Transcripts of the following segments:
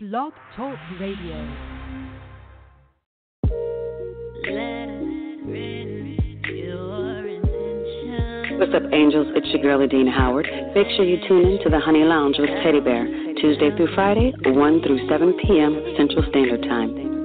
Blog Talk Radio. What's up, angels? It's your girl, Adina Howard. Make sure you tune in to the Honey Lounge with Teddy Bear, Tuesday through Friday, 1 through 7 p.m. Central Standard Time.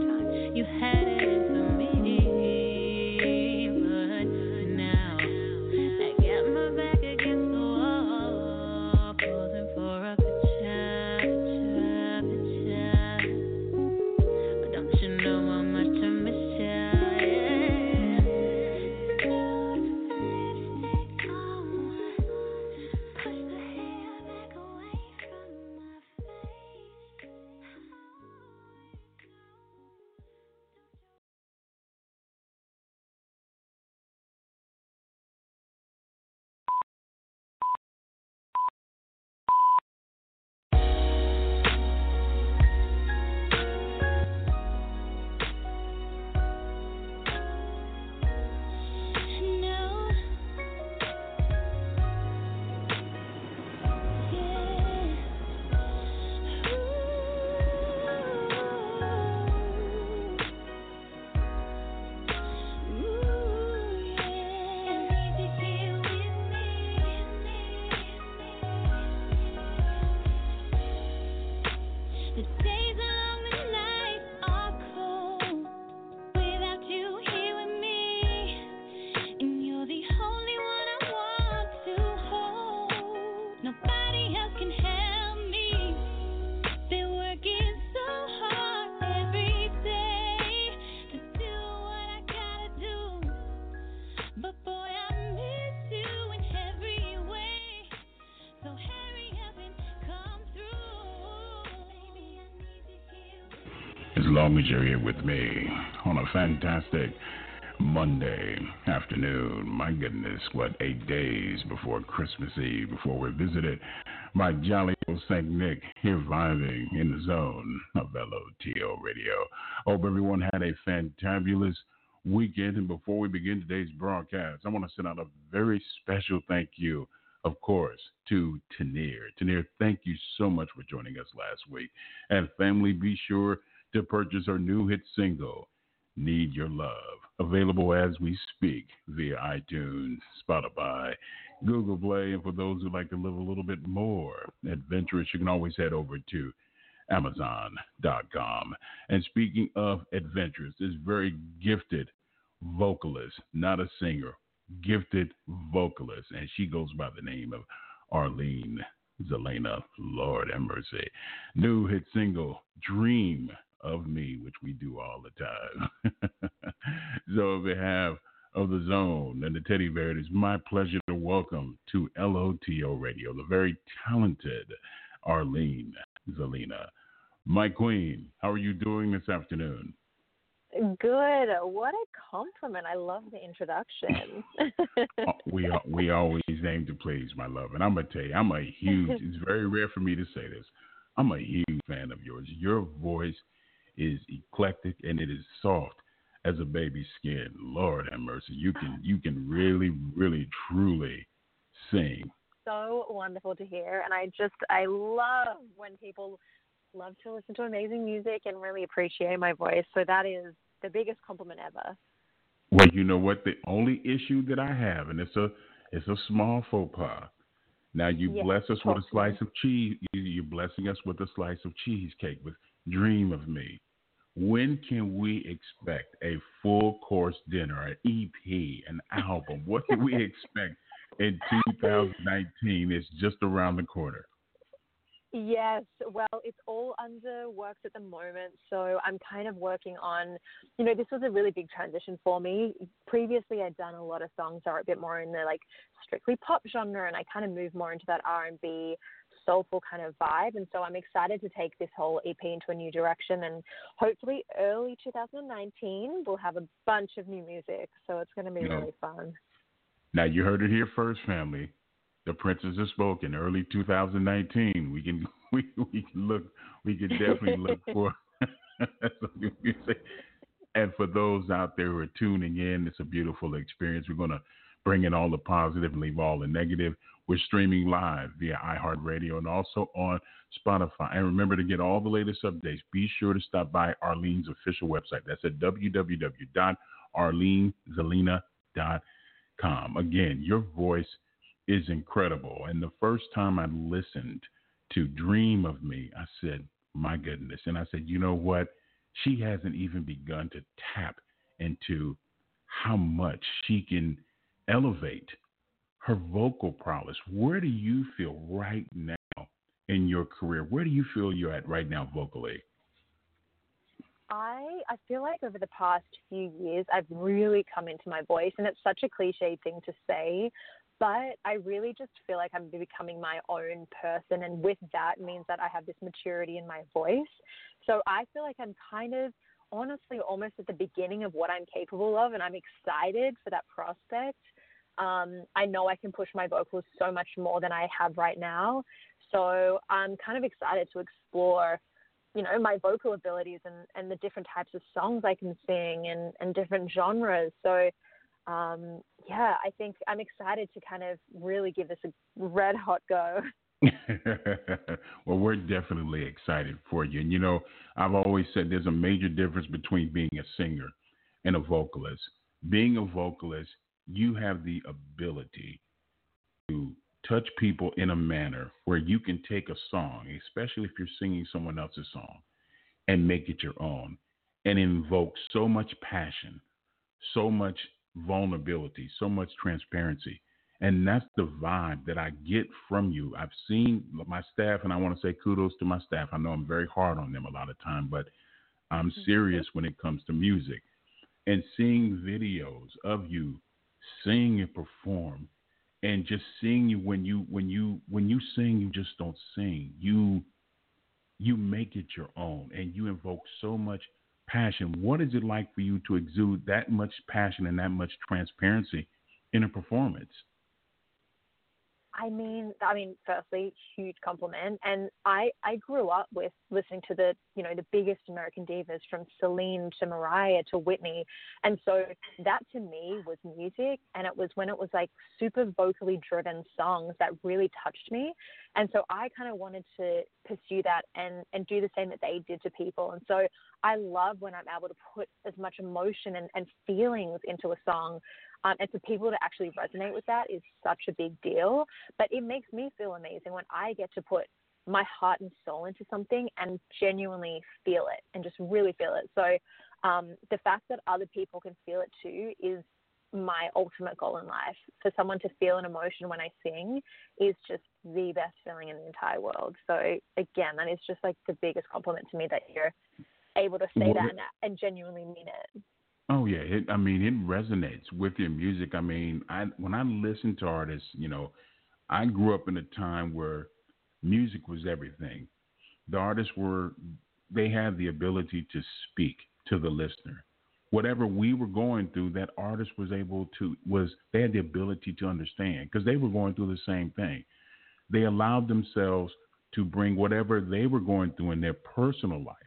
Here with me on a fantastic Monday afternoon. My goodness, what eight days before Christmas Eve, before we're visited by jolly old St. Nick here vibing in the zone of LOTL Radio. Hope everyone had a fantabulous weekend. And before we begin today's broadcast, I want to send out a very special thank you, of course, to Tanir. Tanir, thank you so much for joining us last week. And family, be sure to purchase her new hit single, Need Your Love, available as we speak via iTunes, Spotify, Google Play, and for those who like to live a little bit more adventurous, you can always head over to Amazon.com. And speaking of adventurous, this very gifted vocalist, not a singer, gifted vocalist, and she goes by the name of Arlene Zelina, Lord have mercy. New hit single, Dream of me, which we do all the time. so, on behalf of the Zone and the Teddy Bear, it is my pleasure to welcome to LOTL Radio the very talented Arlene Zelina. My queen, how are you doing this afternoon? Good. What a compliment. I love the introduction. Oh, we we always aim to please, my love. And I'm gonna tell you, I'm a huge. It's very rare for me to say this. I'm a huge fan of yours. Your voice is eclectic and it is soft as a baby's skin. Lord have mercy. You can you can really, really, truly sing. So wonderful to hear. And I just I love when people love to listen to amazing music and really appreciate my voice. So that is the biggest compliment ever. Well, you know what? The only issue that I have, and it's a it's a small faux pas. Now you yes, bless us totally. with a slice of cheese. You're blessing us with a slice of cheesecake with Dream of Me. When can we expect a full course dinner, an EP, an album? What can we expect in 2019? It's just around the corner. Yes, well, it's all under works at the moment. So I'm kind of working on, you know, this was a really big transition for me. Previously, I'd done a lot of songs that are a bit more in the like strictly pop genre, and I kind of moved more into that R&B soulful kind of vibe. And so I'm excited to take this whole EP into a new direction. And hopefully, early 2019, we'll have a bunch of new music. So it's going to be you really fun. Now, you heard it here first, family. The princess has spoken. Early 2019, we can we we can look we can definitely look for some new music. And for those out there who are tuning in, it's a beautiful experience. We're gonna bring in all the positive and leave all the negative. We're streaming live via iHeartRadio and also on Spotify. And remember to get all the latest updates, be sure to stop by Arlene's official website. That's at www.arlenezelina.com. Again, your voice is incredible. And the first time I listened to Dream of Me, I said, my goodness. And I said, you know what? She hasn't even begun to tap into how much she can elevate her vocal prowess. Where do you feel right now in your career? Where do you feel you're at right now vocally? I I feel like over the past few years I've really come into my voice and it's such a cliche thing to say, but I really just feel like I'm becoming my own person and with that means that I have this maturity in my voice. So I feel like I'm kind of honestly almost at the beginning of what I'm capable of and I'm excited for that prospect. Um, I know I can push my vocals so much more than I have right now. So I'm kind of excited to explore, you know, my vocal abilities and, and the different types of songs I can sing and, and different genres. So, um, yeah, I think I'm excited to kind of really give this a red hot go. well, we're definitely excited for you. And, you know, I've always said there's a major difference between being a singer and a vocalist. Being a vocalist, you have the ability to touch people in a manner where you can take a song, especially if you're singing someone else's song, and make it your own and invoke so much passion, so much vulnerability, so much transparency. And that's the vibe that I get from you. I've seen my staff, and I want to say kudos to my staff. I know I'm very hard on them a lot of time, but I'm mm-hmm. serious when it comes to music. And seeing videos of you sing and perform. And just seeing you when you when you when you sing you just don't sing. You you make it your own and you invoke so much passion. What is it like for you to exude that much passion and that much transparency in a performance? I mean, I mean, firstly, huge compliment. And I, I grew up with listening to the, you know, the biggest American divas from Celine to Mariah to Whitney. And so that to me was music. And it was when it was like super vocally driven songs that really touched me. And so I kind of wanted to pursue that and, and do the same that they did to people. And so I love when I'm able to put as much emotion and, and feelings into a song um, and for people to actually resonate with that is such a big deal. But it makes me feel amazing when I get to put my heart and soul into something and genuinely feel it and just really feel it. So um, the fact that other people can feel it too is my ultimate goal in life. For someone to feel an emotion when I sing is just the best feeling in the entire world. So again, that is just like the biggest compliment to me that you're able to say that and, and genuinely mean it. Oh yeah, it, I mean it resonates with your music. I mean, I when I listen to artists, you know, I grew up in a time where music was everything. The artists were they had the ability to speak to the listener. Whatever we were going through, that artist was able to was they had the ability to understand because they were going through the same thing. They allowed themselves to bring whatever they were going through in their personal life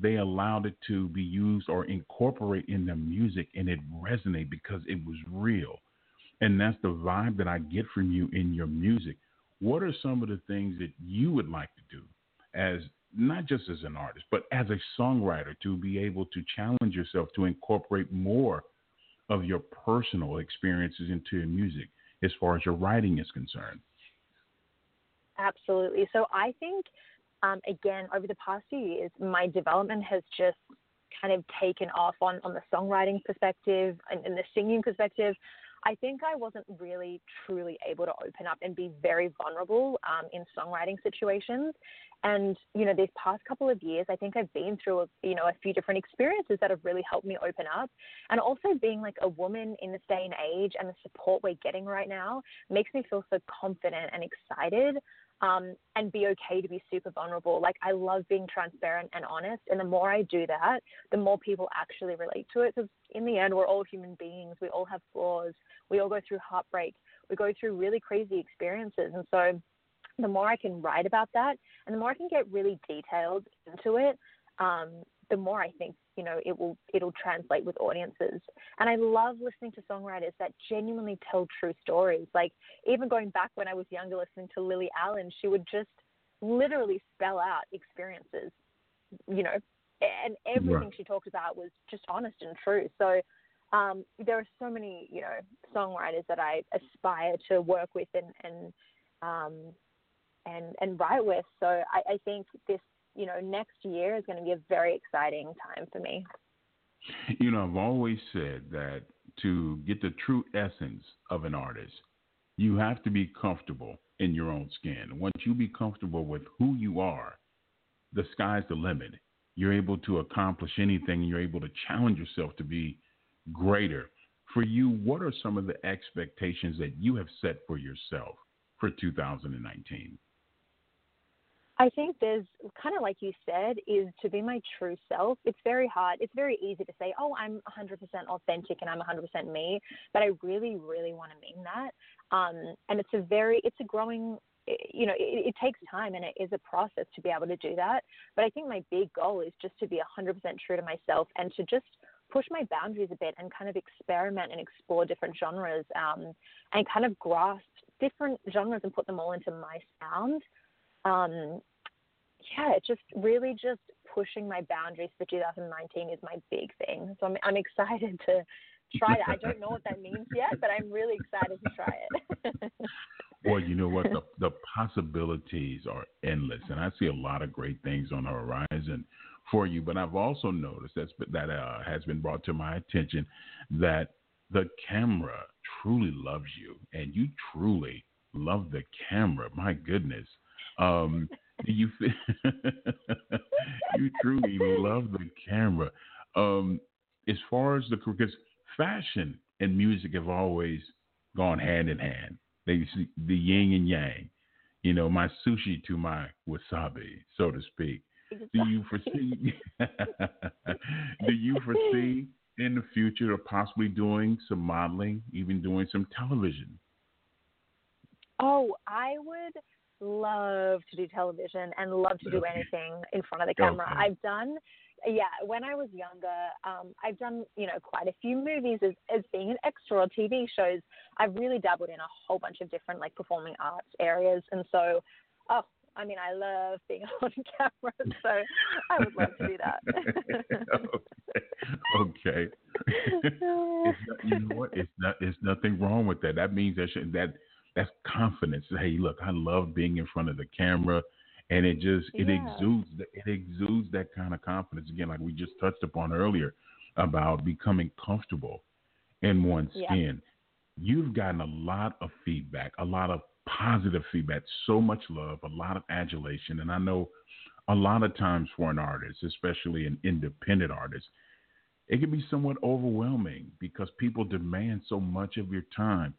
they allowed it to be used or incorporate in their music and it resonated because it was real. And that's the vibe that I get from you in your music. What are some of the things that you would like to do as not just as an artist, but as a songwriter to be able to challenge yourself to incorporate more of your personal experiences into your music as far as your writing is concerned? Absolutely. So I think um, again, over the past few years, my development has just kind of taken off on, on the songwriting perspective and, and the singing perspective. I think I wasn't really truly able to open up and be very vulnerable um, in songwriting situations. And you know, these past couple of years, I think I've been through a, you know a few different experiences that have really helped me open up. And also being like a woman in this day and age and the support we're getting right now makes me feel so confident and excited um, and be okay to be super vulnerable. Like I love being transparent and honest, and the more I do that, the more people actually relate to it. Because in the end, we're all human beings. We all have flaws. We all go through heartbreak. We go through really crazy experiences, and so the more I can write about that, and the more I can get really detailed into it, um, the more I think you know it will it'll translate with audiences. And I love listening to songwriters that genuinely tell true stories. Like even going back when I was younger, listening to Lily Allen, she would just literally spell out experiences, you know, and everything right. she talked about was just honest and true. So um, there are so many, you know, songwriters that I aspire to work with and and um, and and write with. So I, I think this, you know, next year is going to be a very exciting time for me. You know, I've always said that to get the true essence of an artist, you have to be comfortable in your own skin. Once you be comfortable with who you are, the sky's the limit. You're able to accomplish anything. You're able to challenge yourself to be greater. For you, what are some of the expectations that you have set for yourself for 2019? I think there's kind of like you said, is to be my true self. It's very hard. It's very easy to say, oh, I'm 100% authentic and I'm 100% me, but I really, really want to mean that. Um, and it's a very, it's a growing, you know, it, it takes time and it is a process to be able to do that. But I think my big goal is just to be 100% true to myself and to just push my boundaries a bit and kind of experiment and explore different genres um, and kind of grasp different genres and put them all into my sound. Um, yeah, it's just really just pushing my boundaries for 2019 is my big thing. So I'm, I'm excited to try it. I don't know what that means yet, but I'm really excited to try it. well, you know what? The, the possibilities are endless, and I see a lot of great things on the horizon for you. But I've also noticed that's, that uh, has been brought to my attention that the camera truly loves you, and you truly love the camera. My goodness. Um, you you truly love the camera. Um, as far as the because fashion and music have always gone hand in hand. They the yin and yang. You know, my sushi to my wasabi, so to speak. Do you foresee? do you foresee in the future of possibly doing some modeling, even doing some television? Oh, I would love to do television and love to do anything in front of the camera. Okay. I've done, yeah, when I was younger, um, I've done, you know, quite a few movies as, as being an extra or TV shows. I've really dabbled in a whole bunch of different like performing arts areas. And so, oh, I mean, I love being on camera, so I would love to do that. okay. okay. not, you know what? It's not. It's nothing wrong with that. That means that should, that that's confidence. Hey, look, I love being in front of the camera, and it just it yeah. exudes it exudes that kind of confidence again, like we just touched upon earlier about becoming comfortable in one's yeah. skin. You've gotten a lot of feedback, a lot of positive feedback, so much love, a lot of adulation, and I know a lot of times for an artist, especially an independent artist, it can be somewhat overwhelming because people demand so much of your time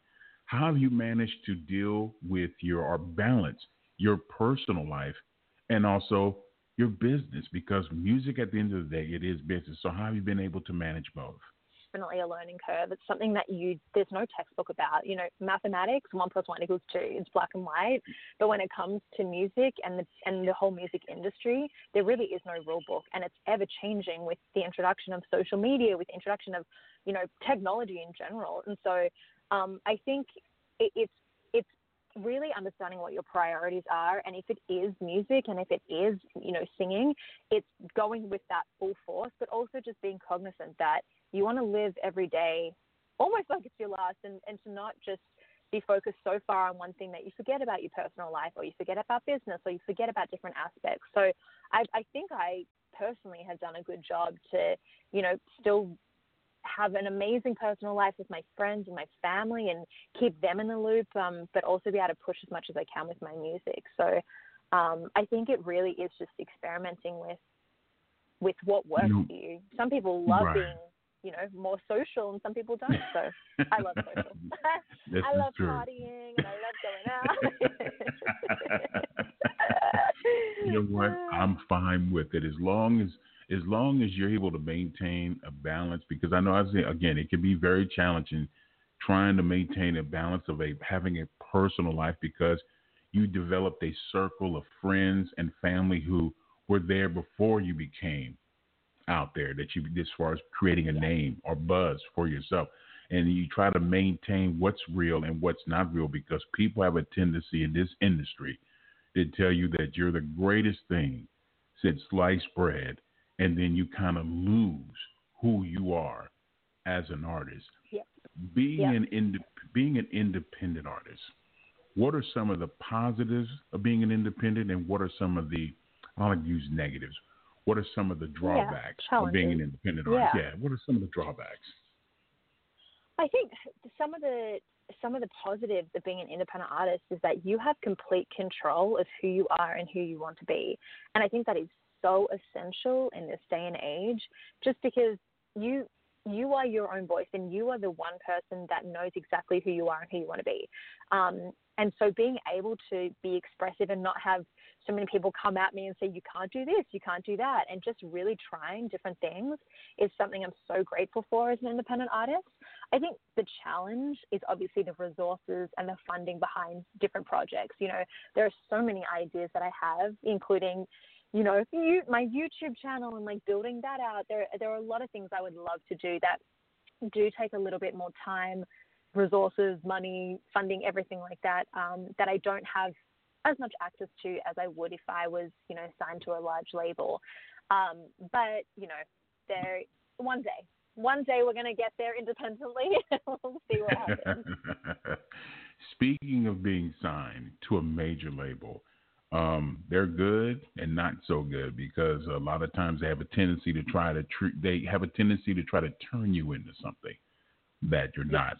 how have you managed to deal with your balance your personal life and also your business? Because music, at the end of the day, it is business. So how have you been able to manage both? Definitely a learning curve. It's something that you there's no textbook about. You know, mathematics, one plus one equals two. It's black and white. But when it comes to music and the and the whole music industry, there really is no rule book, and it's ever changing with the introduction of social media, with the introduction of you know technology in general. And so um, I think it, it's it's really understanding what your priorities are, and if it is music, and if it is you know singing, it's going with that full force, but also just being cognizant that you want to live every day almost like it's your last, and, and to not just be focused so far on one thing that you forget about your personal life or you forget about business or you forget about different aspects. So I, I think I personally have done a good job to, you know, still have an amazing personal life with my friends and my family and keep them in the loop, um, but also be able to push as much as I can with my music. So um, I think it really is just experimenting with with what works for you. Some people love right. being, you know, more social, and some people don't. So I love social. I love true. partying and I love going out. you know what? I'm fine with it as long as as long as you're able to maintain a balance, because I know I say again, it can be very challenging trying to maintain a balance of a having a personal life because you developed a circle of friends and family who were there before you became out there that you, as far as creating a name or buzz for yourself, and you try to maintain what's real and what's not real because people have a tendency in this industry to tell you that you're the greatest thing since sliced bread, and then you kind of lose who you are as an artist. Yep. Being yep. an ind- being an independent artist, what are some of the positives of being an independent, and what are some of the I don't use negatives. What are some of the drawbacks yeah, of being an independent artist? Yeah. What are some of the drawbacks? I think some of the some of the positives of being an independent artist is that you have complete control of who you are and who you want to be. And I think that is so essential in this day and age just because you you are your own voice and you are the one person that knows exactly who you are and who you want to be. Um, and so being able to be expressive and not have so many people come at me and say, you can't do this, you can't do that, and just really trying different things is something I'm so grateful for as an independent artist. I think the challenge is obviously the resources and the funding behind different projects. You know, there are so many ideas that I have, including you know, you, my YouTube channel and like building that out. There, there are a lot of things I would love to do that do take a little bit more time, resources, money, funding, everything like that. Um, that I don't have as much access to as I would if I was, you know, signed to a large label. Um, but you know, there one day, one day we're going to get there independently. we'll see what happens. Speaking of being signed to a major label, um, they're good and not so good because a lot of times they have a tendency to try to treat, they have a tendency to try to turn you into something that you're not.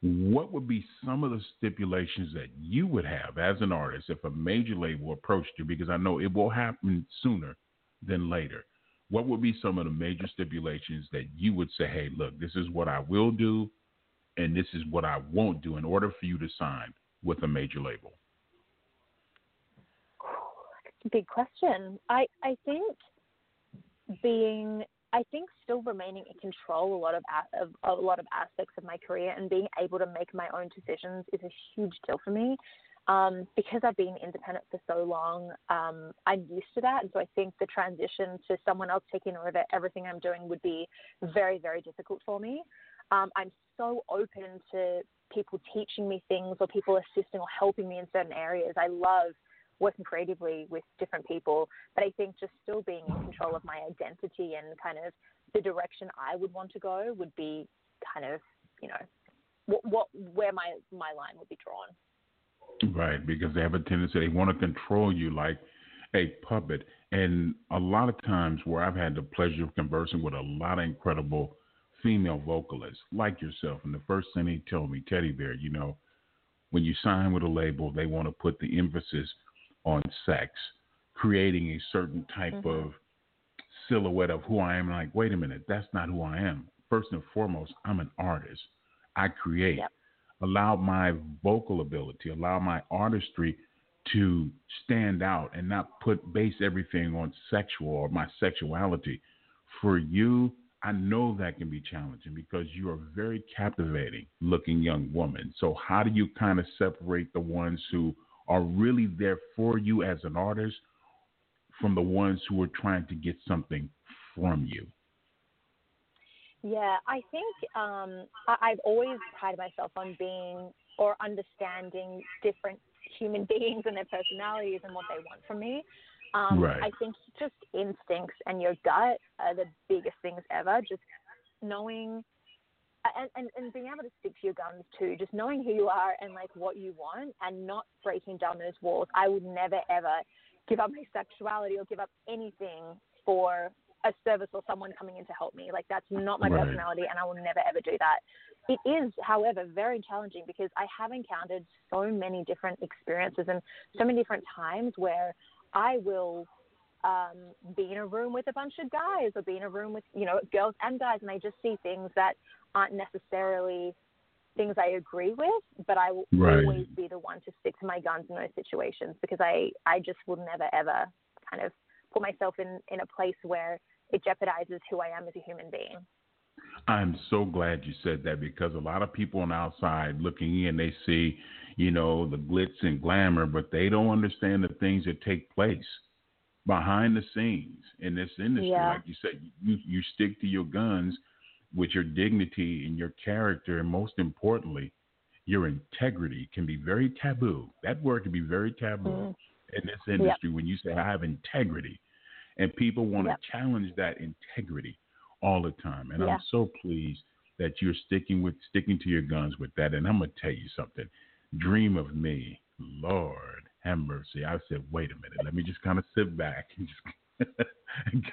What would be some of the stipulations that you would have as an artist if a major label approached you? Because I know it will happen sooner than later. What would be some of the major stipulations that you would say, hey, look, this is what I will do and this is what I won't do in order for you to sign with a major label? Big question. I I think being I think still remaining in control a lot of, of a lot of aspects of my career and being able to make my own decisions is a huge deal for me. Um, because I've been independent for so long, um, I'm used to that, and so I think the transition to someone else taking over everything I'm doing would be very, very difficult for me. Um, I'm so open to people teaching me things or people assisting or helping me in certain areas. I love working creatively with different people. But I think just still being in control of my identity and kind of the direction I would want to go would be kind of, you know, what, what where my my line would be drawn. Right, because they have a tendency they want to control you like a puppet. And a lot of times where I've had the pleasure of conversing with a lot of incredible female vocalists like yourself, and the first thing they told me, Teddy Bear, you know, when you sign with a label, they want to put the emphasis on sex, creating a certain type mm-hmm. of silhouette of who I am. Like, wait a minute, that's not who I am. First and foremost, I'm an artist. I create. Yep. Allow my vocal ability, allow my artistry to stand out and not put base everything on sexual or my sexuality. For you, I know that can be challenging because you are very captivating looking young woman. So how do you kind of separate the ones who are really there for you as an artist from the ones who are trying to get something from you? Yeah, I think um, I, have always prided myself on being or understanding different human beings and their personalities and what they want from me. Um, right. I think just instincts and your gut are the biggest things ever. Just knowing and, and, and being able to stick to your guns too, just knowing who you are and like what you want and not breaking down those walls. I would never ever give up my sexuality or give up anything for a service or someone coming in to help me. Like that's not my right. personality and I will never ever do that. It is, however, very challenging because I have encountered so many different experiences and so many different times where I will um, be in a room with a bunch of guys or be in a room with, you know, girls and guys and I just see things that aren't necessarily things I agree with, but I will right. always be the one to stick to my guns in those situations because I, I just will never ever kind of put myself in, in a place where it jeopardizes who I am as a human being. I'm so glad you said that because a lot of people on the outside looking in, they see, you know, the glitz and glamour, but they don't understand the things that take place behind the scenes in this industry. Yeah. Like you said, you you stick to your guns with your dignity and your character, and most importantly, your integrity can be very taboo. That word can be very taboo Mm. in this industry when you say I have integrity, and people want Yep. to challenge that integrity all the time. And Yeah. I'm so pleased that you're sticking with sticking to your guns with that. And I'm gonna tell you something. Dream of me, Lord have mercy. I said, wait a minute, let me just kind of sit back and just and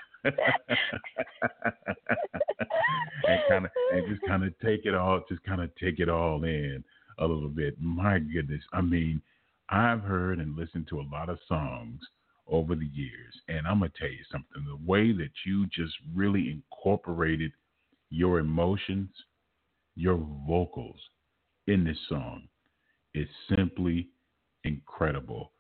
kind of and just kind of take it all, just kind of take it all in a little bit. My goodness, I mean, I've heard and listened to a lot of songs over the years, and I'm gonna tell you something. The way that you just really incorporated your emotions, your vocals in this song is simply incredible.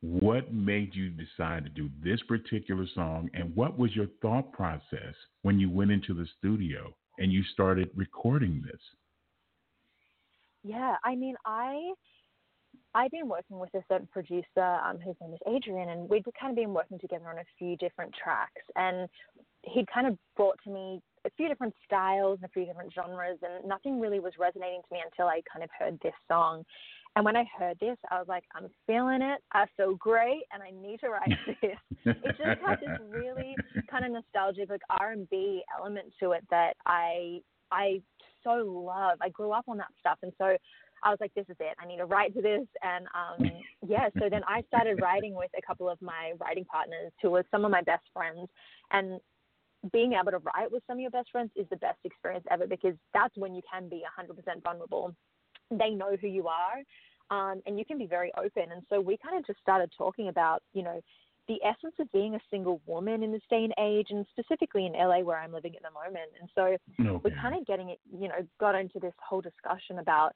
What made you decide to do this particular song, and what was your thought process when you went into the studio and you started recording this? Yeah, I mean, I I've been working with a certain producer, um, whose name is Adrian, and we'd kind of been working together on a few different tracks. And he'd kind of brought to me a few different styles and a few different genres, and nothing really was resonating to me until I kind of heard this song. And when I heard this, I was like, I'm feeling it. I feel great, and I need to write this. it just had this really kind of nostalgic, like R and B element to it that I I so love. I grew up on that stuff, and so I was like, this is it. I need to write to this, and um, yeah. So then I started writing with a couple of my writing partners, who were some of my best friends, and being able to write with some of your best friends is the best experience ever because that's when you can be 100% vulnerable. They know who you are, um, and you can be very open. And so we kind of just started talking about, you know, the essence of being a single woman in this day and age, and specifically in LA where I'm living at the moment. And so Okay. we're kind of getting it, you know, got into this whole discussion about,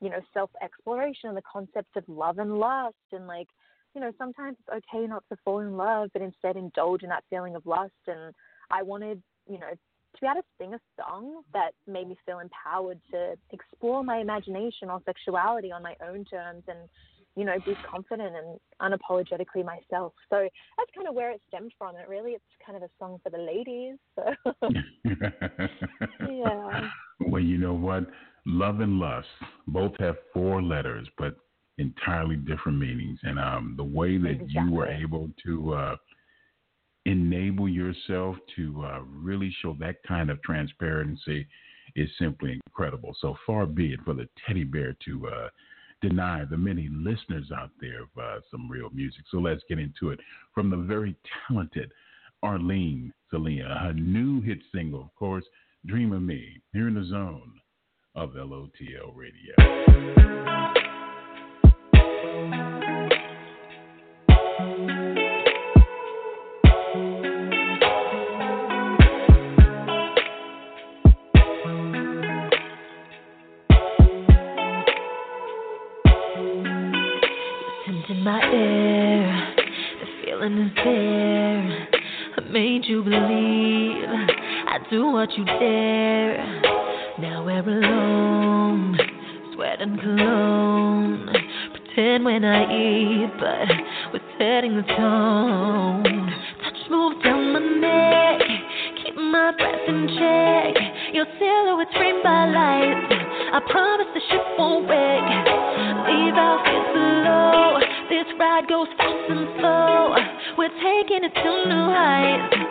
you know, self exploration and the concepts of love and lust, and like, you know, sometimes it's okay not to fall in love, but instead indulge in that feeling of lust. And I wanted, you know, to be able to sing a song that made me feel empowered to explore my imagination or sexuality on my own terms and, you know, be confident and unapologetically myself. So that's kind of where it stemmed from. It really, it's kind of a song for the ladies. So yeah, Well, you know what? Love and lust both have four letters, but entirely different meanings. And um, the way that you were able to uh, enable yourself to uh, really show that kind of transparency is simply incredible. So far be it for the teddy bear to uh, deny the many listeners out there of uh, some real music. So let's get into it. From the very talented Arlene Zelina, her new hit single, of course, Dream of Me, here in the zone of LOTL Radio. There. I made you believe I do what you dare. Now we're alone, sweat and cologne. Pretend we're naive, but we're setting the tone. Touch move down my neck, keep my breath in check. Your silhouette's framed by lights. I promise the ship won't wreck. Leave our fears below. This ride goes fast and slow. We're taking it to new heights.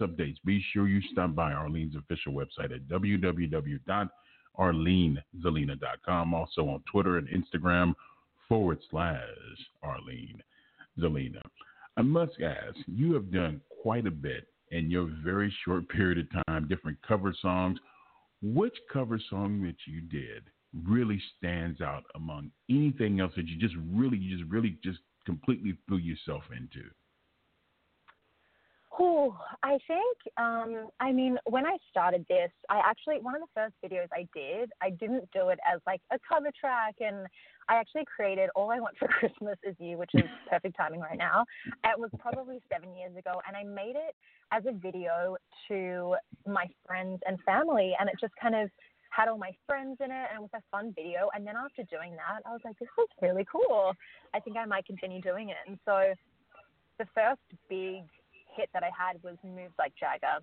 Latest updates, be sure you stop by Arlene's official website at www.arlenezelina.com. Also on Twitter and Instagram forward slash Arlene Zelina. I must ask, you have done quite a bit in your very short period of time, different cover songs. Which cover song that you did really stands out among anything else that you just really, you just really just completely threw yourself into? Oh, I think, um, I mean, when I started this, I actually, one of the first videos I did, I didn't do it as like a cover track. And I actually created All I Want for Christmas Is You, which is perfect timing right now. It was probably seven years ago. And I made it as a video to my friends and family. And it just kind of had all my friends in it and it was a fun video. And then after doing that, I was like, this is really cool. I think I might continue doing it. And so the first big hit that I had was Moves Like Jagger.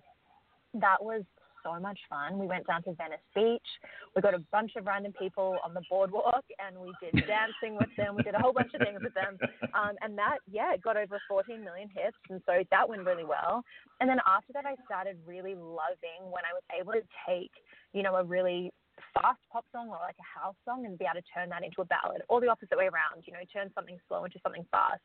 That was so much fun. We went down to Venice Beach. We got a bunch of random people on the boardwalk and we did dancing with them. We did a whole bunch of things with them. Um, and that, yeah, got over 14 million hits. And so that went really well. And then after that, I started really loving when I was able to take, you know, a really fast pop song or like a house song and be able to turn that into a ballad or the opposite way around, you know, turn something slow into something fast.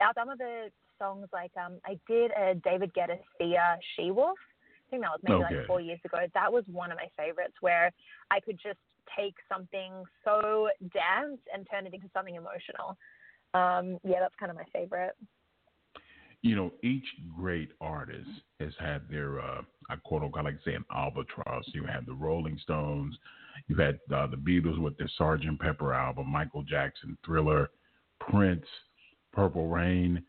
Now, some of the songs like um, I did a David Guetta Sia She Wolf. I think that was maybe okay. like four years ago. That was one of my favorites where I could just take something so dance and turn it into something emotional. Um, yeah, that's kind of my favorite. You know, each great artist has had their, uh, I quote unquote, like say an albatross. You had the Rolling Stones, you had uh, the Beatles with their Sergeant Pepper album, Michael Jackson, Thriller, Prince, Purple Rain.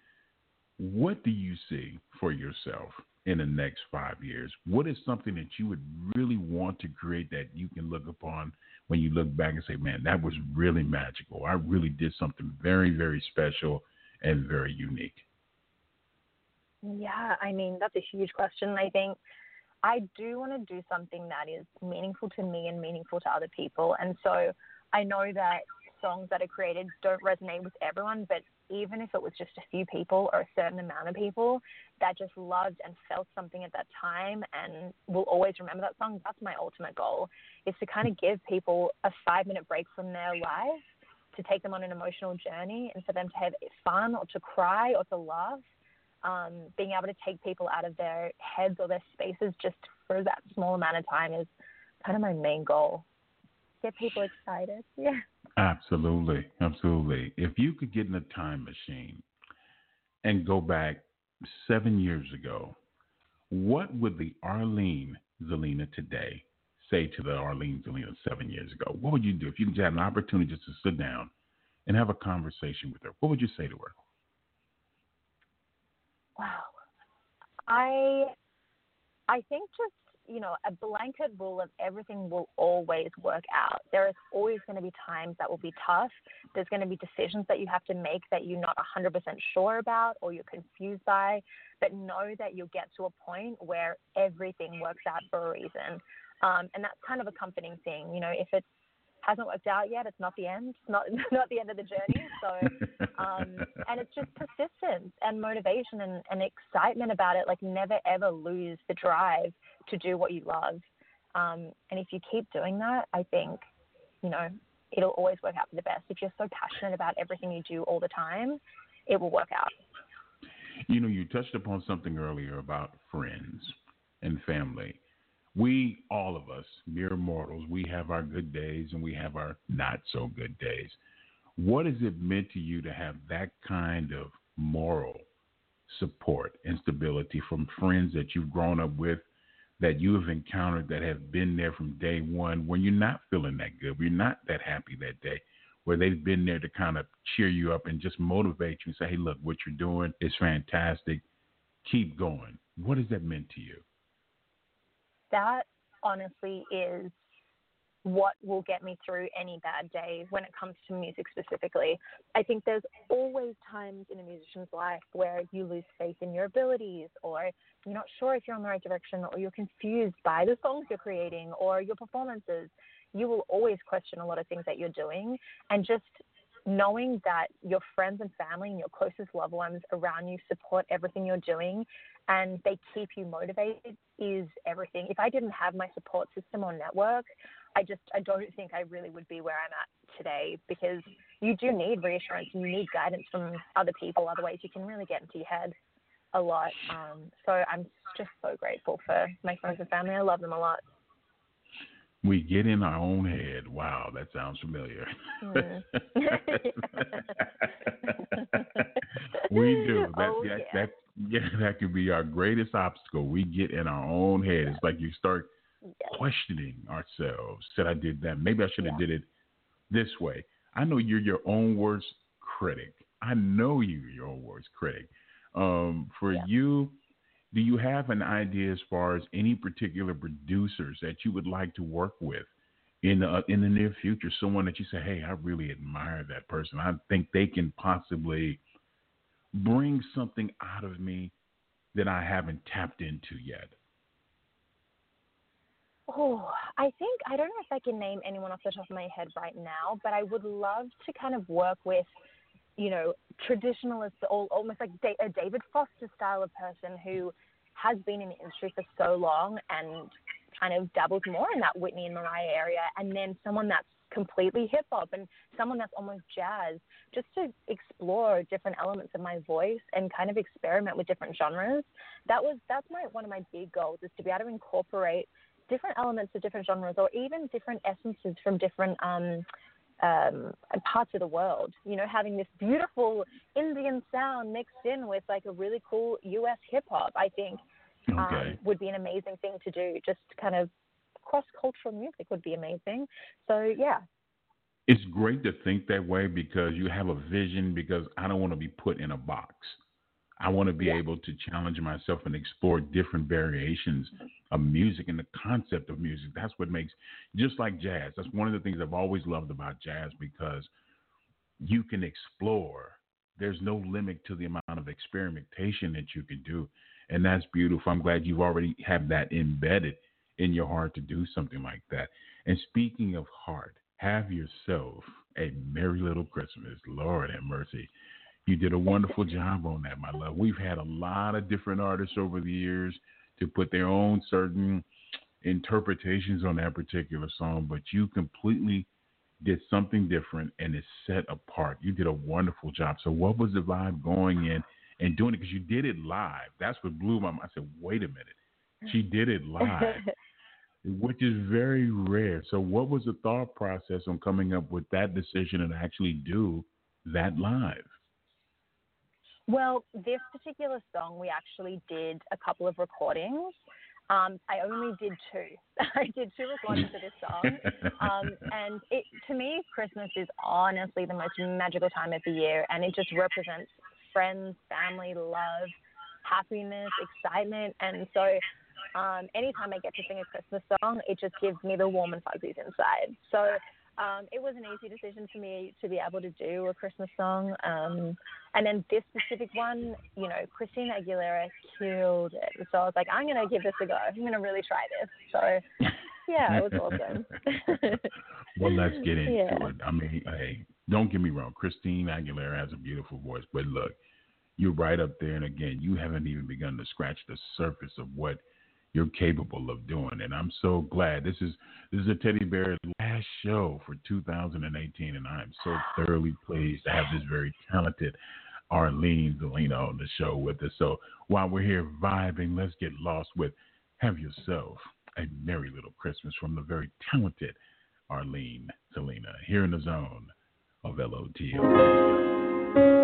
What do you see for yourself in the next five years? What is something that you would really want to create that you can look upon when you look back and say, man, that was really magical. I really did something very, very special and very unique? Yeah, I mean, that's a huge question. I think I do want to do something that is meaningful to me and meaningful to other people. And so I know that songs that are created don't resonate with everyone, but even if it was just a few people or a certain amount of people that just loved and felt something at that time and will always remember that song, that's my ultimate goal is to kind of give people a five minute break from their life to take them on an emotional journey and for them to have fun or to cry or to laugh. Um, being able to take people out of their heads or their spaces just for that small amount of time is kind of my main goal. Get people excited. Yeah. Absolutely, absolutely. If you could get in a time machine and go back seven years ago, what would the Arlene Zelina today say to the Arlene Zelina seven years ago? What would you do if you had an opportunity just to sit down and have a conversation with her? What would you say to her? Wow, I I think just you know, a blanket rule of everything will always work out. There is always going to be times that will be tough. There's going to be decisions that you have to make that you're not 100% sure about or you're confused by, but know that you'll get to a point where everything works out for a reason. Um, and that's kind of a comforting thing. You know, if it's hasn't worked out yet, it's not the end. It's not not the end of the journey. So, um, and it's just persistence and motivation and, and excitement about it. Like never ever lose the drive to do what you love. Um, and if you keep doing that, I think, you know, it'll always work out for the best. If you're so passionate about everything you do all the time, it will work out. You know, you touched upon something earlier about friends and family we, all of us, mere mortals, we have our good days and we have our not so good days. What has it meant to you to have that kind of moral support and stability from friends that you've grown up with, that you have encountered, that have been there from day one when you're not feeling that good, when you're not that happy that day, where they've been there to kind of cheer you up and just motivate you and say, hey, look, what you're doing is fantastic. Keep going. What has that meant to you? That honestly is what will get me through any bad day when it comes to music specifically. I think there's always times in a musician's life where you lose faith in your abilities or you're not sure if you're on the right direction or you're confused by the songs you're creating or your performances. You will always question a lot of things that you're doing and just knowing that your friends and family and your closest loved ones around you support everything you're doing and they keep you motivated is everything. If I didn't have my support system or network, I just I don't think I really would be where I'm at today because you do need reassurance and you need guidance from other people. Otherwise, you can really get into your head a lot. Um, so I'm just so grateful for my friends and family. I love them a lot. We get in our own head. Wow, that sounds familiar. Mm. we do. That, oh, that, yeah. that, yeah, that could be our greatest obstacle. We get in our own head. It's like you start questioning ourselves. Said I did that. Maybe I should have yeah. did it this way. I know you're your own worst critic. I know you're your own worst critic. Um, for yeah. you, do you have an idea as far as any particular producers that you would like to work with in the, in the near future? Someone that you say, hey, I really admire that person. I think they can possibly bring something out of me that I haven't tapped into yet. Oh, I think I don't know if I can name anyone off the top of my head right now, but I would love to kind of work with, you know, traditionalists, almost like a David Foster style of person who has been in the industry for so long and kind of dabbles more in that Whitney and Mariah area, and then someone that's completely hip hop and someone that's almost jazz, just to explore different elements of my voice and kind of experiment with different genres. That was that's my one of my big goals is to be able to incorporate different elements of different genres or even different essences from different um, um, parts of the world. You know, having this beautiful Indian sound mixed in with like a really cool US hip hop, I think um, okay. would be an amazing thing to do. Just kind of cross cultural music would be amazing. So, yeah. It's great to think that way because you have a vision because I don't want to be put in a box. I want to be yeah. able to challenge myself and explore different variations of music and the concept of music. That's what makes, just like jazz, that's one of the things I've always loved about jazz because you can explore. There's no limit to the amount of experimentation that you can do. And that's beautiful. I'm glad you've already have that embedded in your heart to do something like that. And speaking of heart, have yourself a merry little Christmas. Lord have mercy. You did a wonderful job on that, my love. We've had a lot of different artists over the years to put their own certain interpretations on that particular song, but you completely did something different and it's set apart. You did a wonderful job. So, what was the vibe going in and doing it? Because you did it live. That's what blew my mind. I said, wait a minute. She did it live, which is very rare. So, what was the thought process on coming up with that decision and actually do that live? Well, this particular song, we actually did a couple of recordings. Um, I only did two. I did two recordings for this song. Um, and it, to me, Christmas is honestly the most magical time of the year. And it just represents friends, family, love, happiness, excitement. And so um, anytime I get to sing a Christmas song, it just gives me the warm and fuzzies inside. So um, it was an easy decision for me to be able to do a Christmas song. Um, and then this specific one, you know, Christina Aguilera killed it. So I was like, I'm going to give this a go. I'm going to really try this. So, yeah, it was awesome. well, let's get into yeah. it. I mean, hey, don't get me wrong. Christina Aguilera has a beautiful voice, but look, you're right up there. And again, you haven't even begun to scratch the surface of what – you're capable of doing. And I'm so glad this is this is a Teddy Bear last show for 2018, and I'm so thoroughly pleased to have this very talented Arlene Zelina on the show with us. So while we're here vibing, let's get lost with "Have Yourself a Merry Little Christmas" from the very talented Arlene Zelina here in the zone of LOTL.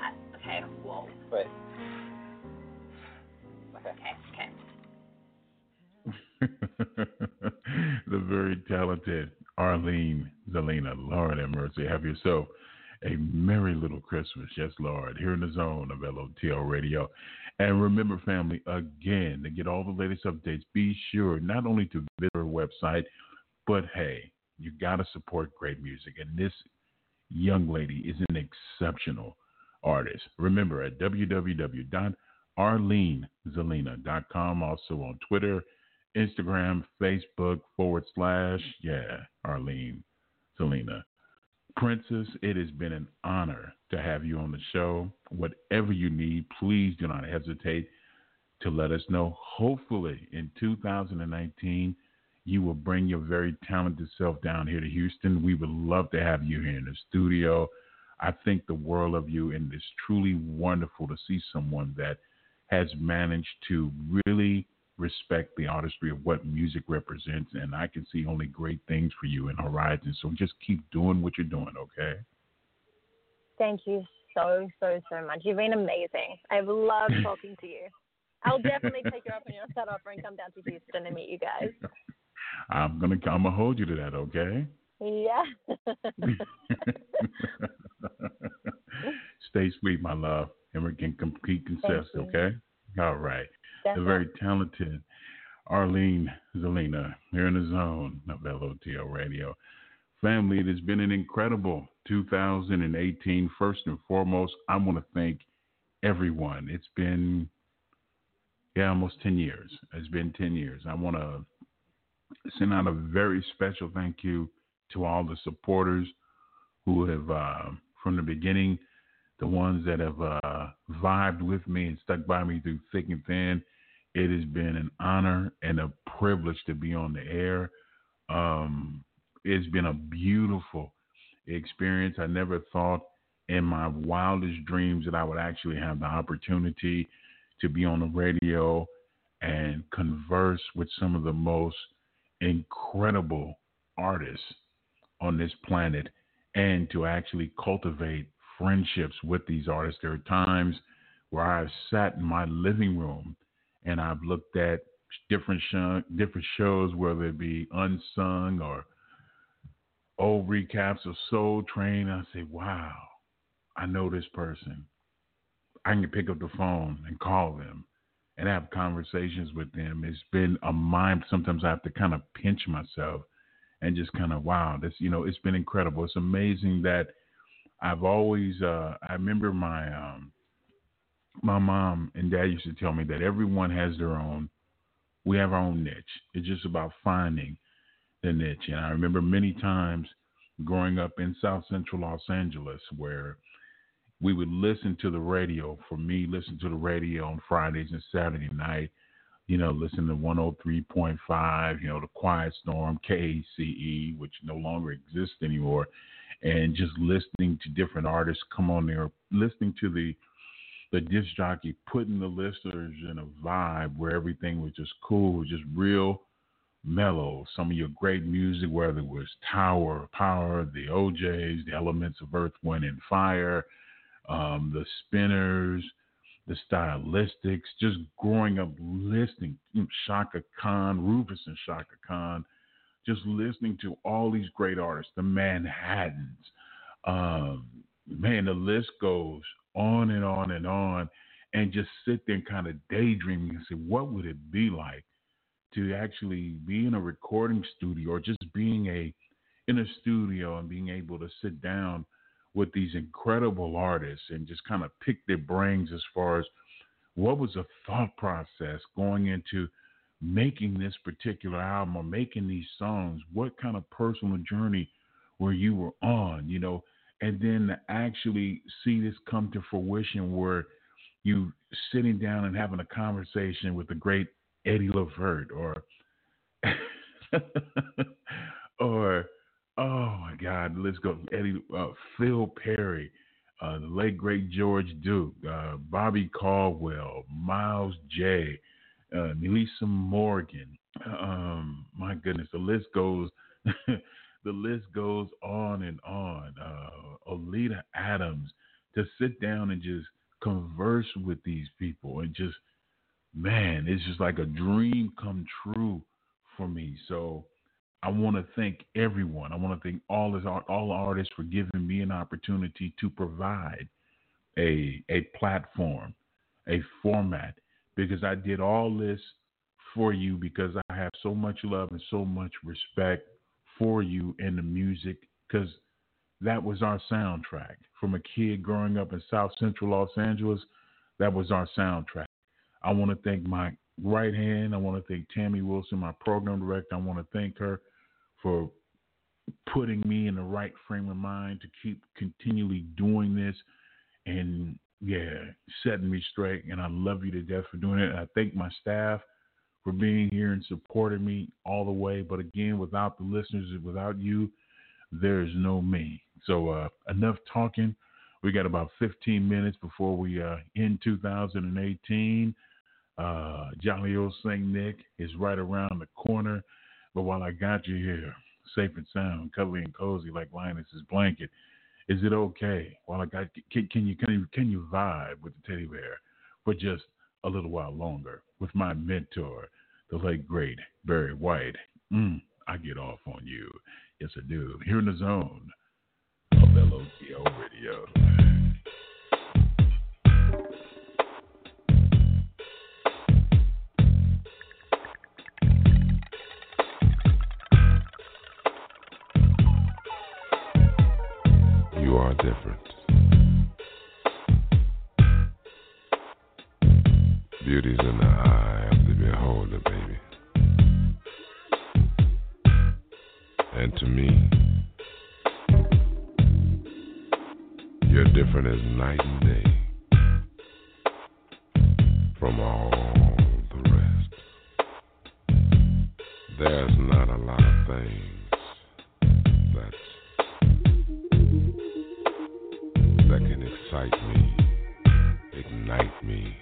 Christmas. Okay, whoa. Wait. Okay, okay. the very talented Arlene Zelina. Lord have mercy. Have yourself a merry little Christmas. Yes, Lord. Here in the zone of LOTL Radio. And remember, family, again, to get all the latest updates, be sure not only to visit our website, but hey, you got to support great music. And this young lady is an exceptional artist. Remember at www.arlenezelina.com, also on Twitter, Instagram, Facebook, forward slash, yeah, Arlene Zelina. Princess, it has been an honor to have you on the show. Whatever you need, please do not hesitate to let us know. Hopefully, in 2019, you will bring your very talented self down here to Houston. We would love to have you here in the studio. I think the world of you, and it's truly wonderful to see someone that has managed to really respect the artistry of what music represents. And I can see only great things for you in Horizon. So just keep doing what you're doing, okay? Thank you so, so, so much. You've been amazing. I've loved talking to you. I'll definitely take you up on your set offer and come down to Houston and meet you guys. I'm gonna I'm gonna hold you to that, okay? Yeah. Stay sweet, my love, and we can compete consist, okay? All right. The very talented Arlene Zelina here in the zone of LOTL Radio. Family, it has been an incredible 2018. First and foremost, I want to thank everyone. It's been, yeah, almost 10 years. It's been 10 years. I want to send out a very special thank you to all the supporters who have, uh, from the beginning, the ones that have uh, vibed with me and stuck by me through thick and thin. It has been an honor and a privilege to be on the air. Um, it's been a beautiful experience. I never thought in my wildest dreams that I would actually have the opportunity to be on the radio and converse with some of the most incredible artists on this planet and to actually cultivate friendships with these artists. There are times where I've sat in my living room and I've looked at different show, different shows, whether it be unsung or old recaps of Soul Train. I say, wow, I know this person. I can pick up the phone and call them and have conversations with them. It's been a mind. Sometimes I have to kind of pinch myself and just kind of wow, this you know, it's been incredible. It's amazing that I've always uh, I remember my um, my mom and dad used to tell me that everyone has their own. We have our own niche. It's just about finding the niche. And I remember many times growing up in South Central Los Angeles where we would listen to the radio. For me, listen to the radio on Fridays and Saturday night. You know, listen to 103.5. You know, the Quiet Storm, KACE, which no longer exists anymore, and just listening to different artists come on there, listening to the the disc jockey putting the listeners in a vibe where everything was just cool, just real mellow. Some of your great music, whether it was Tower Power, the O'Jays, the Elements of Earth, Wind, and Fire, um, the Spinners, the Stylistics, just growing up listening, Chaka Khan, Rufus and Chaka Khan, just listening to all these great artists, the Manhattans. Um, man, the list goes on and on and on, and just sit there and kind of daydreaming and say, what would it be like to actually be in a recording studio or just being a in a studio and being able to sit down with these incredible artists and just kind of pick their brains as far as what was the thought process going into making this particular album or making these songs? What kind of personal journey were you were on, you know? And then to actually see this come to fruition where you sitting down and having a conversation with the great Eddie Levert or or oh my God, let's go Eddie uh, Phil Perry, uh, the late great George Duke, uh, Bobby Caldwell, Miles Jaye, uh, Meli'sa Morgan. Um, my goodness, the list goes. the list goes on and on. Uh, Oleta Adams to sit down and just converse with these people and just man, it's just like a dream come true for me. So I want to thank everyone. I want to thank all this all artists for giving me an opportunity to provide a a platform, a format, because I did all this for you because I have so much love and so much respect for you and the music because that was our soundtrack. From a kid growing up in South Central Los Angeles, that was our soundtrack. I want to thank my right hand. I want to thank Tammy Wilson, my program director. I want to thank her for putting me in the right frame of mind to keep continually doing this and yeah, setting me straight. And I love you to death for doing it. And I thank my staff for being here and supporting me all the way. But again, without the listeners, without you, there's no me. So uh, enough talking. We got about 15 minutes before we uh, end 2018. Uh, Jolly old Saint Nick is right around the corner. But while I got you here, safe and sound, cuddly and cozy like Linus's blanket, is it okay? While I got, can, can you can you can you vibe with the teddy bear for just a little while longer with my mentor, the late great Barry White? Mm, I get off on you. Yes, I do. Here in the zone of LOTL Radio. Different. Beauty's in the eye of the beholder, baby. And to me, you're different as night and day from all the rest. There's not a lot of things excite me, ignite me,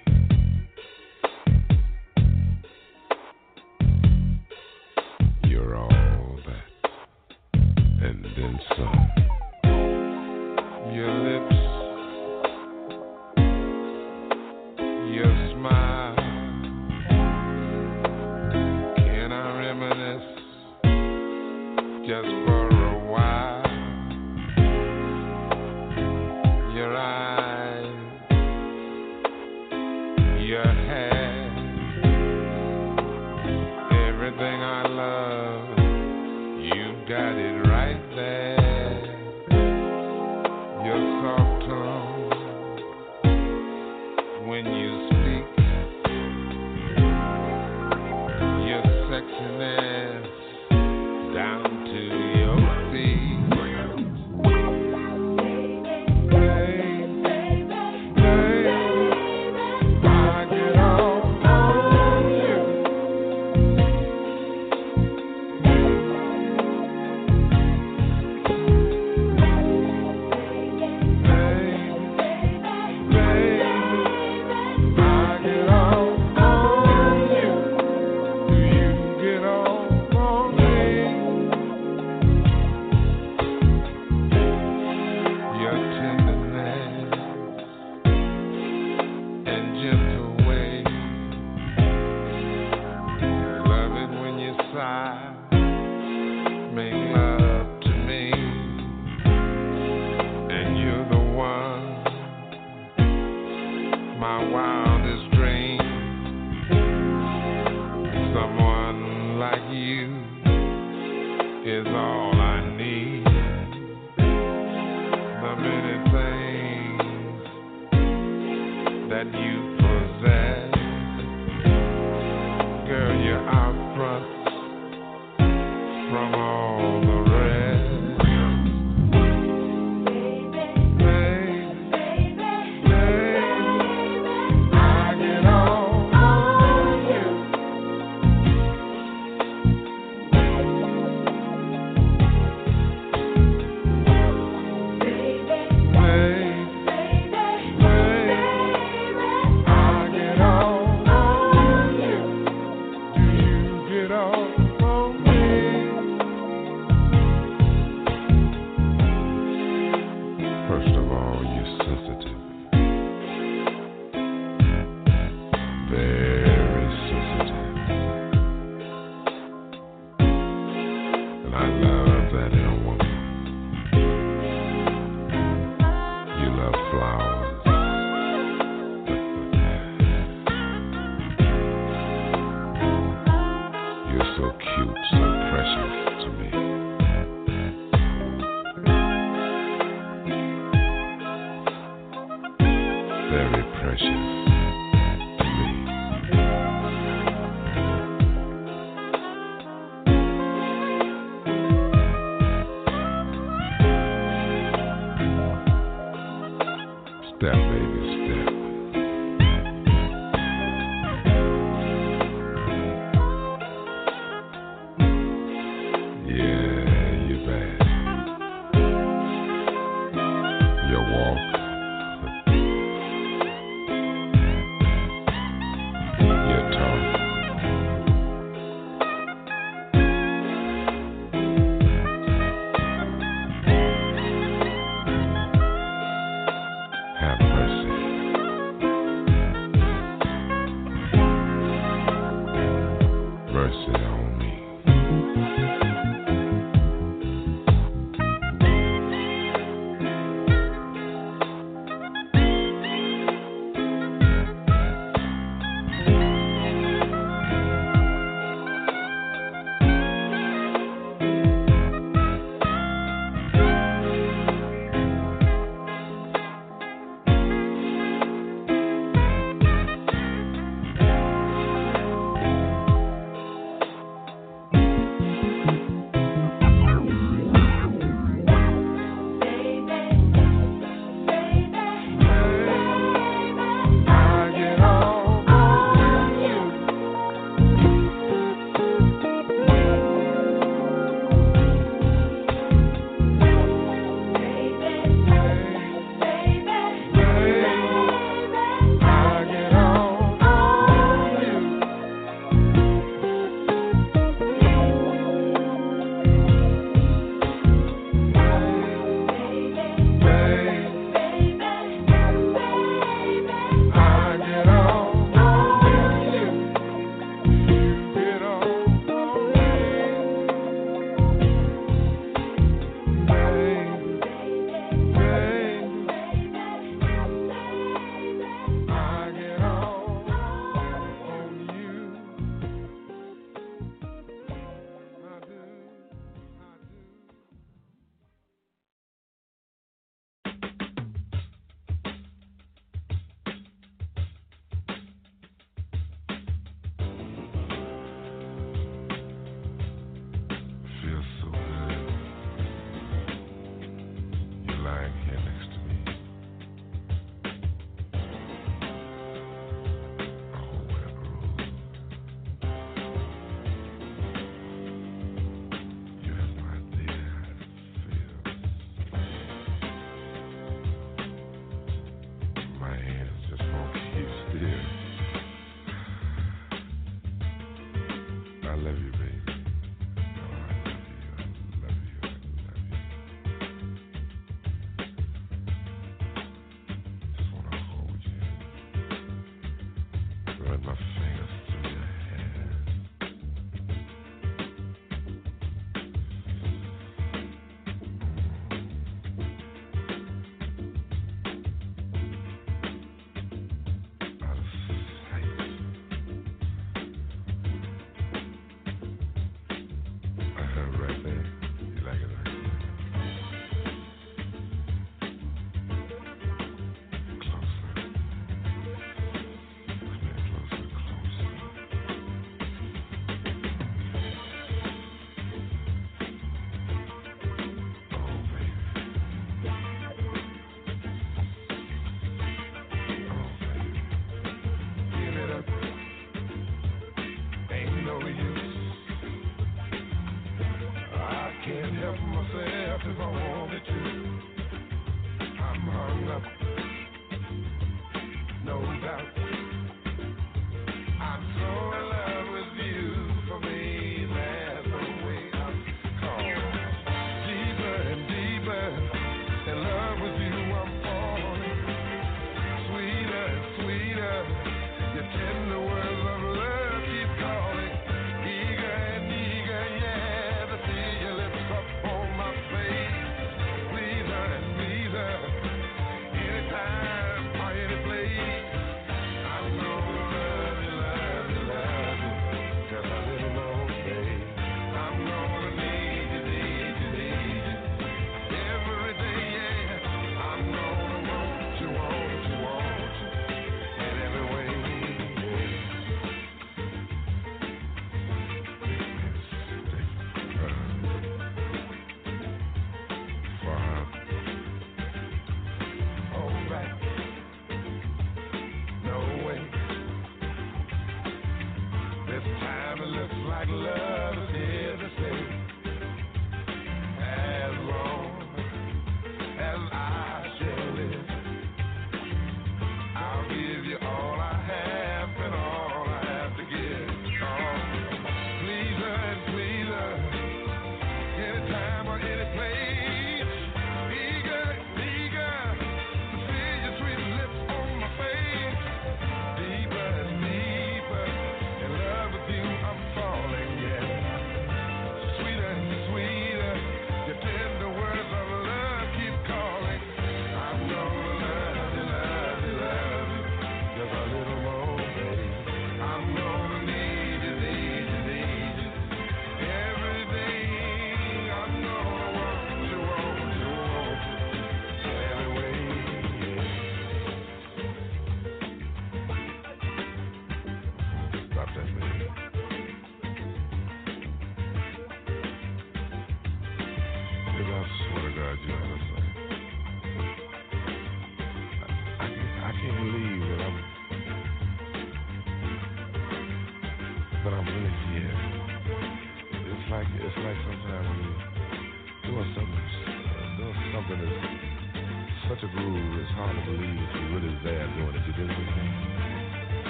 Have mercy.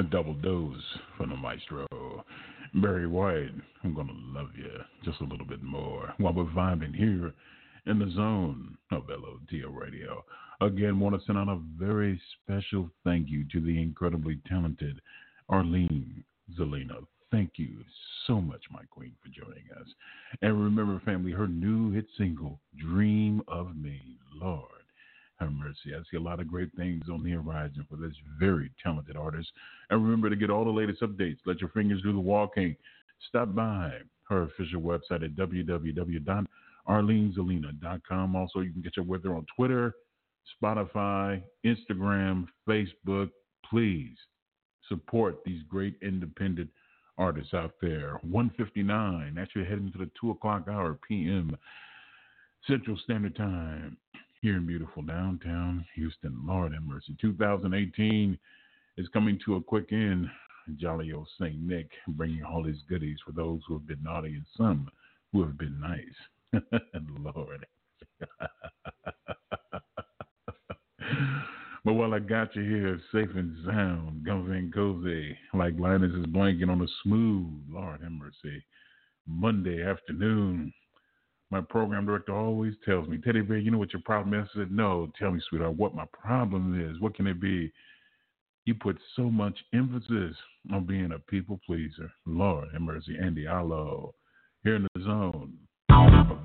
A double dose from the maestro. Barry White, I'm going to love you just a little bit more while we're vibing here in the zone of LOTL Radio. Again, want to send out a very special thank you to the incredibly talented Arlene Zelina. Thank you so much, my queen, for joining us. And remember, family, her new hit single, Dream of Me, Lord have mercy. I see a lot of great things on the horizon for this very talented And remember to get all the latest updates. Let your fingers do the walking. Stop by her official website at www.arlenezelina.com. Also, you can get your with her on Twitter, Spotify, Instagram, Facebook. Please support these great independent artists out there. 159, actually heading to the 2 o'clock hour p.m. Central Standard Time here in beautiful downtown Houston. Lord have mercy. 2018 is coming to a quick end. Jolly old St. Nick bringing all his goodies for those who have been naughty and some who have been nice. Lord. but while I got you here safe and sound, comfy and cozy, like Linus is blanking on a smooth, Lord have mercy, Monday afternoon, my program director always tells me, Teddy Bear, you know what your problem is? I said, No, tell me, sweetheart, what my problem is. What can it be? You put so much emphasis on being a people pleaser. Lord have mercy, Andy Allo, here in the zone of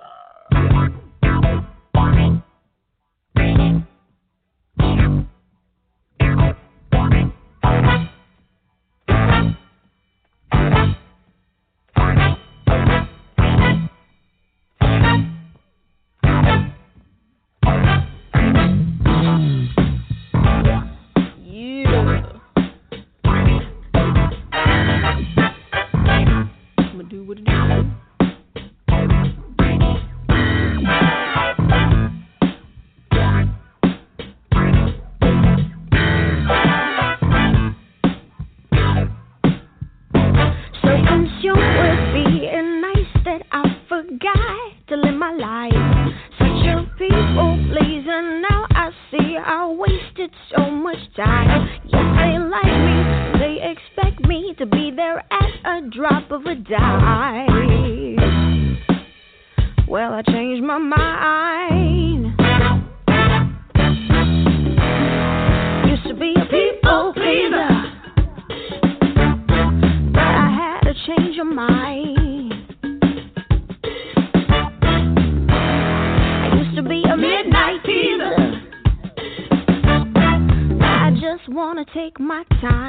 your mind. I used to be a midnight teaser. I just wanna take my time.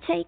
facilitate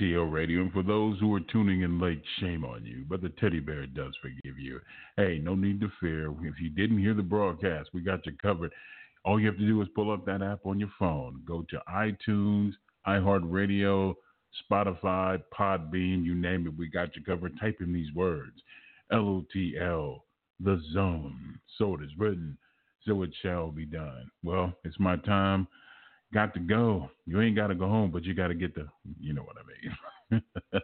LOTL Radio. And for those who are tuning in late, shame on you. But the teddy bear does forgive you. Hey, no need to fear. If you didn't hear the broadcast, we got you covered. All you have to do is pull up that app on your phone. Go to iTunes, iHeartRadio, Spotify, Podbean, you name it. We got you covered. Type in these words LOTL, the zone. So it is written, so it shall be done. Well, it's my time. Got to go. You ain't got to go home, but you got to get the, you know what I mean.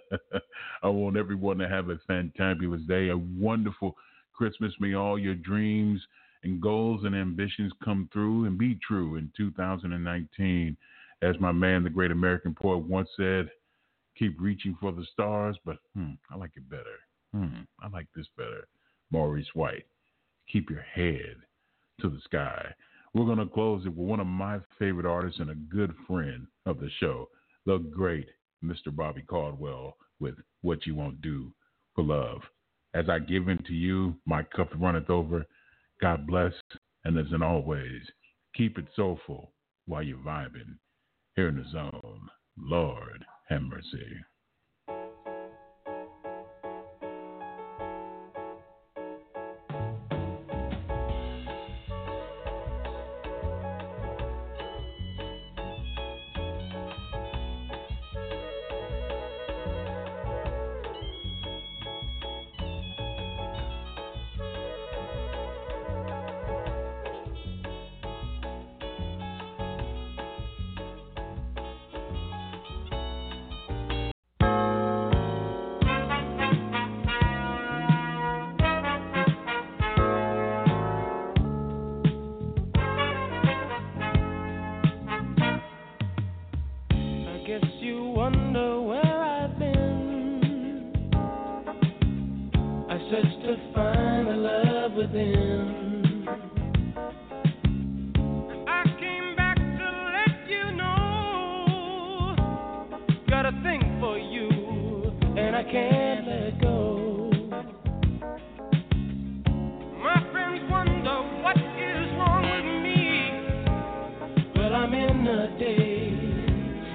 I want everyone to have a fantabulous day, a wonderful Christmas. May all your dreams and goals and ambitions come through and be true in 2019. As my man, the great American poet, once said, keep reaching for the stars, but hmm, I like it better. Hmm, I like this better. Maurice White, keep your head to the sky. We're going to close it with one of my favorite artists and a good friend of the show, the great Mr. Bobby Caldwell, with What You Won't Do for Love. As I give in to you, my cup runneth over. God bless, and as in always, keep it soulful while you're vibing here in the zone. Lord have mercy.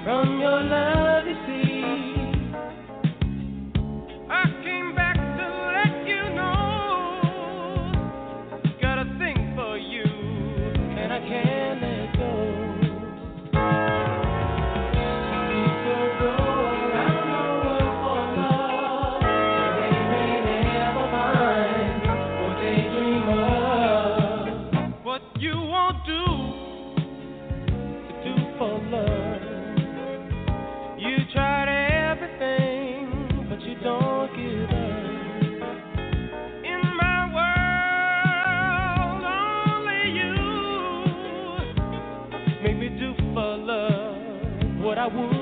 from your love. I would.